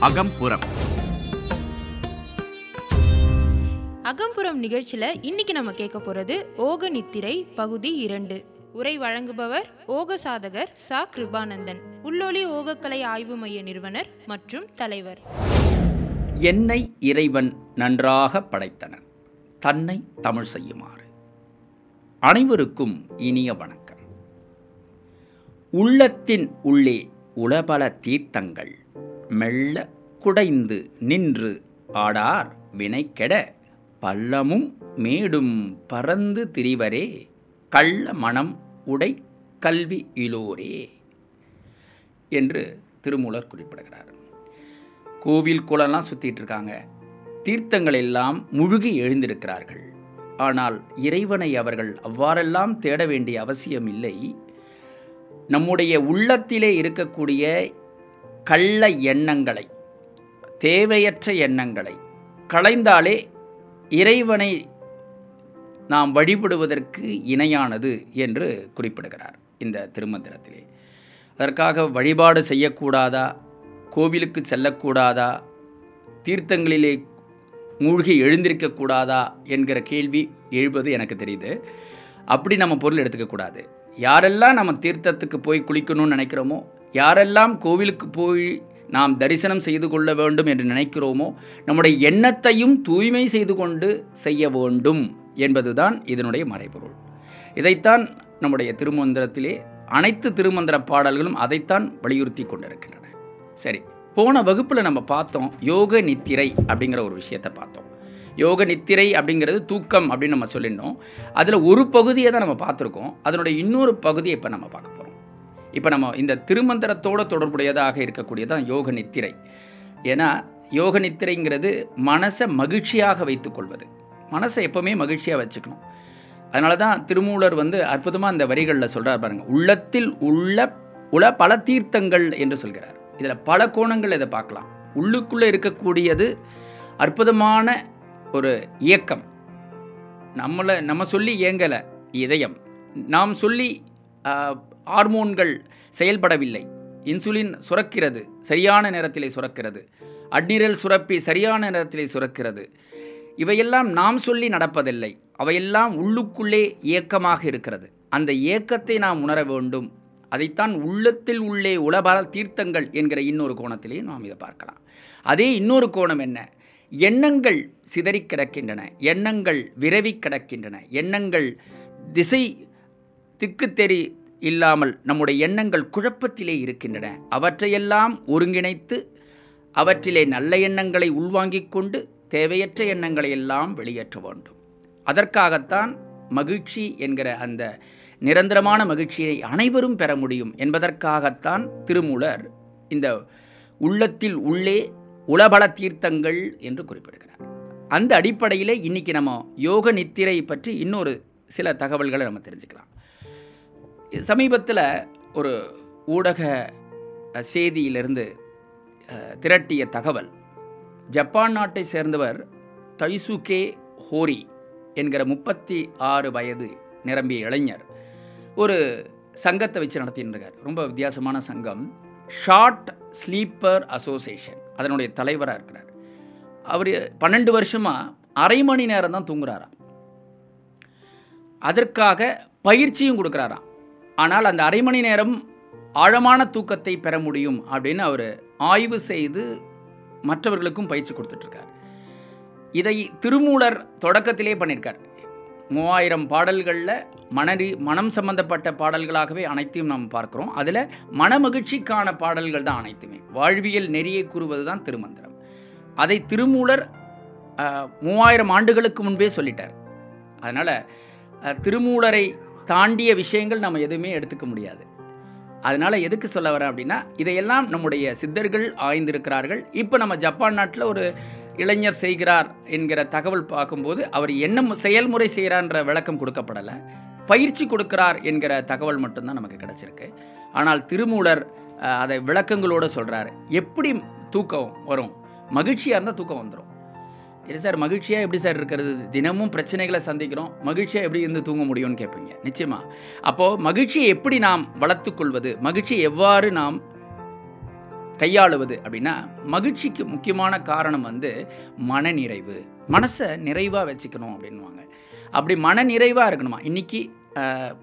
அகம்புறம். அகம்புறம் நிகழ்ச்சியில இன்னைக்கு நம்ம கேட்க போறது ஓக நித்திரை பகுதி இரண்டு. உரை வழங்குபவர் ஓக சாதகர் சா. கிருபானந்தன். உள்ளொலி ஓகக்கலை ஆய்வு மைய நிறுவனர் மற்றும் தலைவர். என்னை இறைவன் நன்றாக படைத்தனர். தன்னை தமிழ் செய்யுமாறு. அனைவருக்கும் இனிய வணக்கம். உள்ளத்தின் உள்ளே உளபல தீர்த்தங்கள். மெல்ல குடைந்து நின்று ஆடார் வினைக்கெட பள்ளமும் மேடும் பறந்து திரிவரே கள்ள மனம் உடை கல்வி இலோரே என்று திருமூலர் குறிப்பிடுகிறார். கோவில் குளம்லாம் சுற்றிட்டு இருக்காங்க. தீர்த்தங்கள் எல்லாம் முழுகி எழுந்திருக்கிறார்கள். ஆனால் இறைவனை அவர்கள் அவ்வாறெல்லாம் தேட வேண்டிய அவசியம் இல்லை. நம்முடைய உள்ளத்திலே இருக்கக்கூடிய கள்ள எண்ணங்களை தேவையற்ற எண்ணங்களை களைந்தாலே இறைவனை நாம் வழிபடுவதற்கு இணையானது என்று குறிப்பிடுகிறார் இந்த திருமந்திரத்திலே. அதற்காக வழிபாடு செய்யக்கூடாதா? கோவிலுக்கு செல்லக்கூடாதா? தீர்த்தங்களிலே மூழ்கி எழுந்திருக்கக்கூடாதா? என்கிற கேள்வி எழுவது எனக்கு தெரியுது. அப்படி நம்ம பொருள் எடுத்துக்கக்கூடாது. யாரெல்லாம் நம்ம தீர்த்தத்துக்கு போய் குளிக்கணும்னு நினைக்கிறோமோ யாரெல்லாம் கோவிலுக்கு போய் நாம் தரிசனம் செய்து கொள்ள வேண்டும் என்று நினைக்கிறோமோ நம்முடைய எண்ணத்தையும் தூய்மை செய்து கொண்டு செய்ய வேண்டும் என்பதுதான் இதனுடைய மறைபொருள். இதைத்தான் நம்முடைய திருமந்திரத்திலே அனைத்து திருமந்திர பாடல்களும் அதைத்தான் வலியுறுத்தி கொண்டிருக்கின்றன. சரி போன வகுப்பில் நம்ம பார்த்தோம் யோக நித்திரை அப்படிங்கிற ஒரு விஷயத்தை பார்த்தோம். யோக நித்திரை அப்படிங்கிறது தூக்கம் அப்படின்னு நம்ம சொல்லியிருந்தோம். அதில் ஒரு பகுதியை தான் நம்ம பார்த்துருக்கோம். அதனுடைய இன்னொரு பகுதியை இப்போ நம்ம பார்க்க போகிறோம் இப்போ நம்ம இந்த திருமந்திரத்தோடு தொடர்புடையதாக இருக்கக்கூடியதான் யோக நித்திரை. ஏன்னா யோக நித்திரைங்கிறது மனசை மகிழ்ச்சியாக வைத்துக்கொள்வது மனசை எப்போவுமே மகிழ்ச்சியாக வச்சுக்கணும். அதனால தான் திருமூலர் வந்து அற்புதமாக அந்த வரிகளில் சொல்கிறார் பாருங்கள் உள்ளத்தில் உள்ள உல பல தீர்த்தங்கள் என்று சொல்கிறார். இதில் பல கோணங்கள் இதை பார்க்கலாம். உள்ளுக்குள்ளே இருக்கக்கூடியது அற்புதமான ஒரு இயக்கம். நம்மளை நம்ம சொல்லி இயங்கலை இதயம். நாம் சொல்லி ஹார்மோன்கள் செயல்படவில்லை. இன்சுலின் சுரக்கிறது சரியான நேரத்திலே சுரக்கிறது. அட்னிரல் சுரப்பி சரியான நேரத்திலே சுரக்கிறது. இவையெல்லாம் நாம் சொல்லி நடப்பதில்லை. அவையெல்லாம் உள்ளுக்குள்ளே இயக்கமாக இருக்கிறது. அந்த இயக்கத்தை நாம் உணர வேண்டும். அதைத்தான் உள்ளத்தில் உள்ளே உளபல தீர்த்தங்கள் என்கிற இன்னொரு கோணத்திலேயே நாம் இதை பார்க்கலாம். அதே இன்னொரு கோணம் என்ன? எண்ணங்கள் சிதறி கிடக்கின்றன எண்ணங்கள் விரவி கிடக்கின்றன எண்ணங்கள் திசை திக்குத்தெறி இல்லாமல் நம்முடைய எண்ணங்கள் குழப்பத்திலே இருக்கின்றன. அவற்றையெல்லாம் ஒருங்கிணைத்து அவற்றிலே நல்ல எண்ணங்களை உள்வாங்கிக் கொண்டு தேவையற்ற எண்ணங்களை எல்லாம் வெளியேற்ற வேண்டும். அதற்காகத்தான் மகிழ்ச்சி என்கிற அந்த நிரந்தரமான மகிழ்ச்சியை அனைவரும் பெற முடியும் என்பதற்காகத்தான் திருமூலர் இந்த உள்ளத்தில் உள்ளே உளபல தீர்த்தங்கள் என்று குறிப்பிடுகிறார். அந்த அடிப்படையிலே இன்னைக்கு நம்ம யோக நித்திரை பற்றி இன்னொரு சில தகவல்களை நம்ம தெரிஞ்சுக்கலாம். சமீபத்தில் ஒரு ஊடக செய்தியிலிருந்து திரட்டிய தகவல் ஜப்பான் நாட்டை சேர்ந்தவர் தைசுகே ஹோரி என்கிற முப்பத்தி ஆறு வயது நிரம்பிய இளைஞர் ஒரு சங்கத்தை வச்சு நடத்தின்னு இருக்கார். ரொம்ப வித்தியாசமான சங்கம். Short sleeper association. அதனுடைய தலைவராக இருக்கிறார். அவர் பன்னெண்டு வருஷமாக அரை மணி நேரம் தான் தூங்குறாராம். அதற்காக பயிற்சியும் கொடுக்குறாராம். ஆனால் அந்த அரை மணி நேரம் ஆழமான தூக்கத்தை பெற முடியும் அப்படின்னு அவர் ஆய்வு செய்து மற்றவர்களுக்கும் பயிற்சி கொடுத்துட்ருக்கார் இதை திருமூலர் தொடக்கத்திலே பண்ணியிருக்கார். மூவாயிரம் பாடல்களில் மனரி மனம் சம்பந்தப்பட்ட பாடல்களாகவே அனைத்தையும் நாம் பார்க்குறோம். அதில் மனமகிழ்ச்சிக்கான பாடல்கள் தான் அனைத்துமே. வாழ்வியல் நெறியை கூறுவது தான் திருமந்திரம். அதை திருமூலர் மூவாயிரம் ஆண்டுகளுக்கு முன்பே சொல்லிட்டார். அதனால் திருமூலரை தாண்டிய விஷயங்கள் நம்ம எதுவுமே எடுத்துக்க முடியாது. அதனால் எதுக்கு சொல்ல வரேன் அப்படின்னா இதையெல்லாம் நம்முடைய சித்தர்கள் ஆய்ந்திருக்கிறார்கள். இப்போ நம்ம ஜப்பான் நாட்டில் ஒரு இளைஞர் செய்கிறார் என்கிற தகவல் பார்க்கும்போது அவர் என்ன செயல்முறை செய்கிறான்ற விளக்கம் கொடுக்கப்படலை. பயிற்சி கொடுக்கிறார் என்கிற தகவல் மட்டும்தான் நமக்கு கிடச்சிருக்கு. ஆனால் திருமூலர் அதை விளக்கங்களோடு சொல்கிறார் எப்படி தூக்கம் வரும்? மகிழ்ச்சியாக இருந்தால் தூக்கம் வந்துடும் இல்லை சார் மகிழ்ச்சியாக எப்படி சார் இருக்கிறது? தினமும் பிரச்சனைகளை சந்திக்கிறோம். மகிழ்ச்சியாக எப்படி இருந்து தூங்க முடியும்னு கேட்பீங்க. நிச்சயமாக அப்போது மகிழ்ச்சியை எப்படி நாம் வளர்த்துக்கொள்வது மகிழ்ச்சியை எவ்வாறு நாம் கையாளுவது அப்படின்னா மகிழ்ச்சிக்கு முக்கியமான காரணம் வந்து மனநிறைவு. மனசை நிறைவாக வச்சுக்கணும் அப்படின்வாங்க அப்படி மன நிறைவாக இருக்கணுமா இன்றைக்கி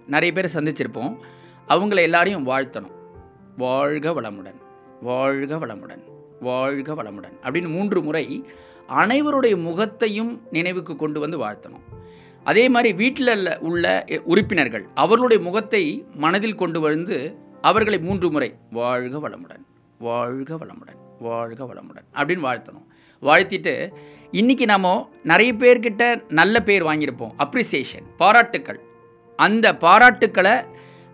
நிறைய பேர் சந்திச்சிருப்போம். அவங்கள எல்லாரையும் வாழ்த்தணும். வாழ்க வளமுடன். வாழ்க வளமுடன். வாழ்க வளமுடன். அப்படின்னு மூன்று முறை அனைவருடைய முகத்தையும் நினைவுக்கு கொண்டு வந்து வாழ்த்தணும். அதே மாதிரி வீட்டில் உள்ள உறுப்பினர்கள் அவர்களுடைய முகத்தை மனதில் கொண்டு வந்து அவர்களை மூன்று முறை வாழ்க வளமுடன். வாழ்க வளமுடன் வாழ்க வளமுடன் அப்படின்னு வாழ்த்தணும். வாழ்த்திட்டு இன்றைக்கி நம்ம நிறைய பேர்கிட்ட நல்ல பேர் வாங்கியிருப்போம். அப்ரிசியேஷன் பாராட்டுக்கள். அந்த பாராட்டுக்களை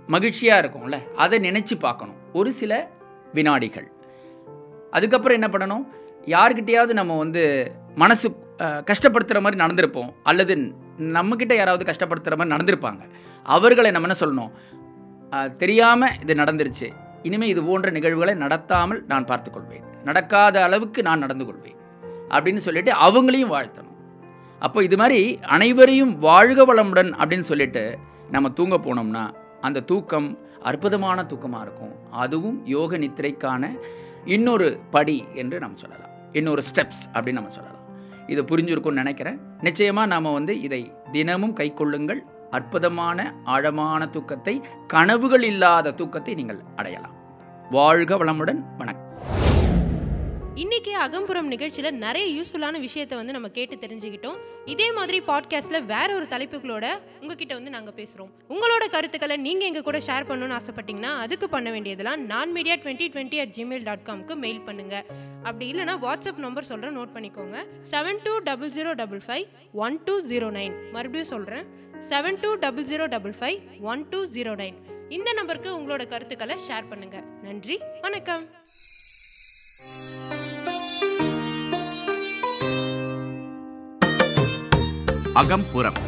மகிழ்ச்சியாக இருக்கும்ல அதை நினச்சி பார்க்கணும். ஒரு சில வினாடிகள். அதுக்கப்புறம் என்ன பண்ணணும்? யார்கிட்டயாவது நம்ம வந்து மனசு கஷ்டப்படுத்துகிற மாதிரி நடந்திருப்போம். அல்லது நம்மக்கிட்ட யாராவது கஷ்டப்படுத்துகிற மாதிரி நடந்திருப்பாங்க. அவர்களை நம்ம என்ன சொல்லணும்? தெரியாமல் இது நடந்துருச்சு. இனிமேல் இது போன்ற நிகழ்வுகளை நடத்தாமல் நான் பார்த்துக்கொள்வேன் நடக்காத அளவுக்கு நான் நடந்து கொள்வேன். அப்படின்னு சொல்லிட்டு அவங்களையும் வாழ்த்தணும். அப்போ இது மாதிரி அனைவரையும் வாழ்க வளமுடன் அப்படின்னு சொல்லிட்டு நம்ம தூங்க போனோம்னா அந்த தூக்கம் அற்புதமான தூக்கமாக இருக்கும். அதுவும் யோக நித்திரைக்கான இன்னொரு படி என்று நம்ம சொல்லலாம். இன்னொரு ஸ்டெப்ஸ் அப்படின்னு நம்ம சொல்லலாம். இது புரிஞ்சிருக்கும்னு நினைக்கிறேன். நிச்சயமாக நாம் வந்து இதை தினமும் கைக்கொள்ளுங்கள் அற்புதமான ஆழமான தூக்கத்தை கனவுகள் இல்லாத தூக்கத்தை நீங்கள் அடையலாம். வாழ்க வளமுடன் வணக்கம். இன்னைக்கு அகம்புறம் நிகழ்ச்சியில் நிறைய யூஸ்ஃபுல்லான விஷயத்தை வந்து நம்ம கேட்டு தெரிஞ்சுக்கிட்டோம். இதே மாதிரி பாட்காஸ்ட்டில் வேற ஒரு தலைப்புகளோட உங்ககிட்ட வந்து நாங்கள் பேசுகிறோம் உங்களோட கருத்துக்களை நீங்கள் எங்கள் கூட ஷேர் பண்ணணும்னு ஆசைப்பட்டீங்கன்னா அதுக்கு பண்ண வேண்டியதெல்லாம் நான் media twenty twenty at Gmail dot காம்க்கு mail பண்ணுங்கள் அப்படி இல்லைனா வாட்ஸ்அப் நம்பர் சொல்கிறேன் நோட் பண்ணிக்கோங்க. Seven two double zero double five one two zero nine மறுபடியும் சொல்கிறேன் seven two double zero double five one two zero nine இந்த நம்பருக்கு உங்களோட கருத்துக்களை ஷேர் பண்ணுங்க. நன்றி வணக்கம். அகம்புறம்.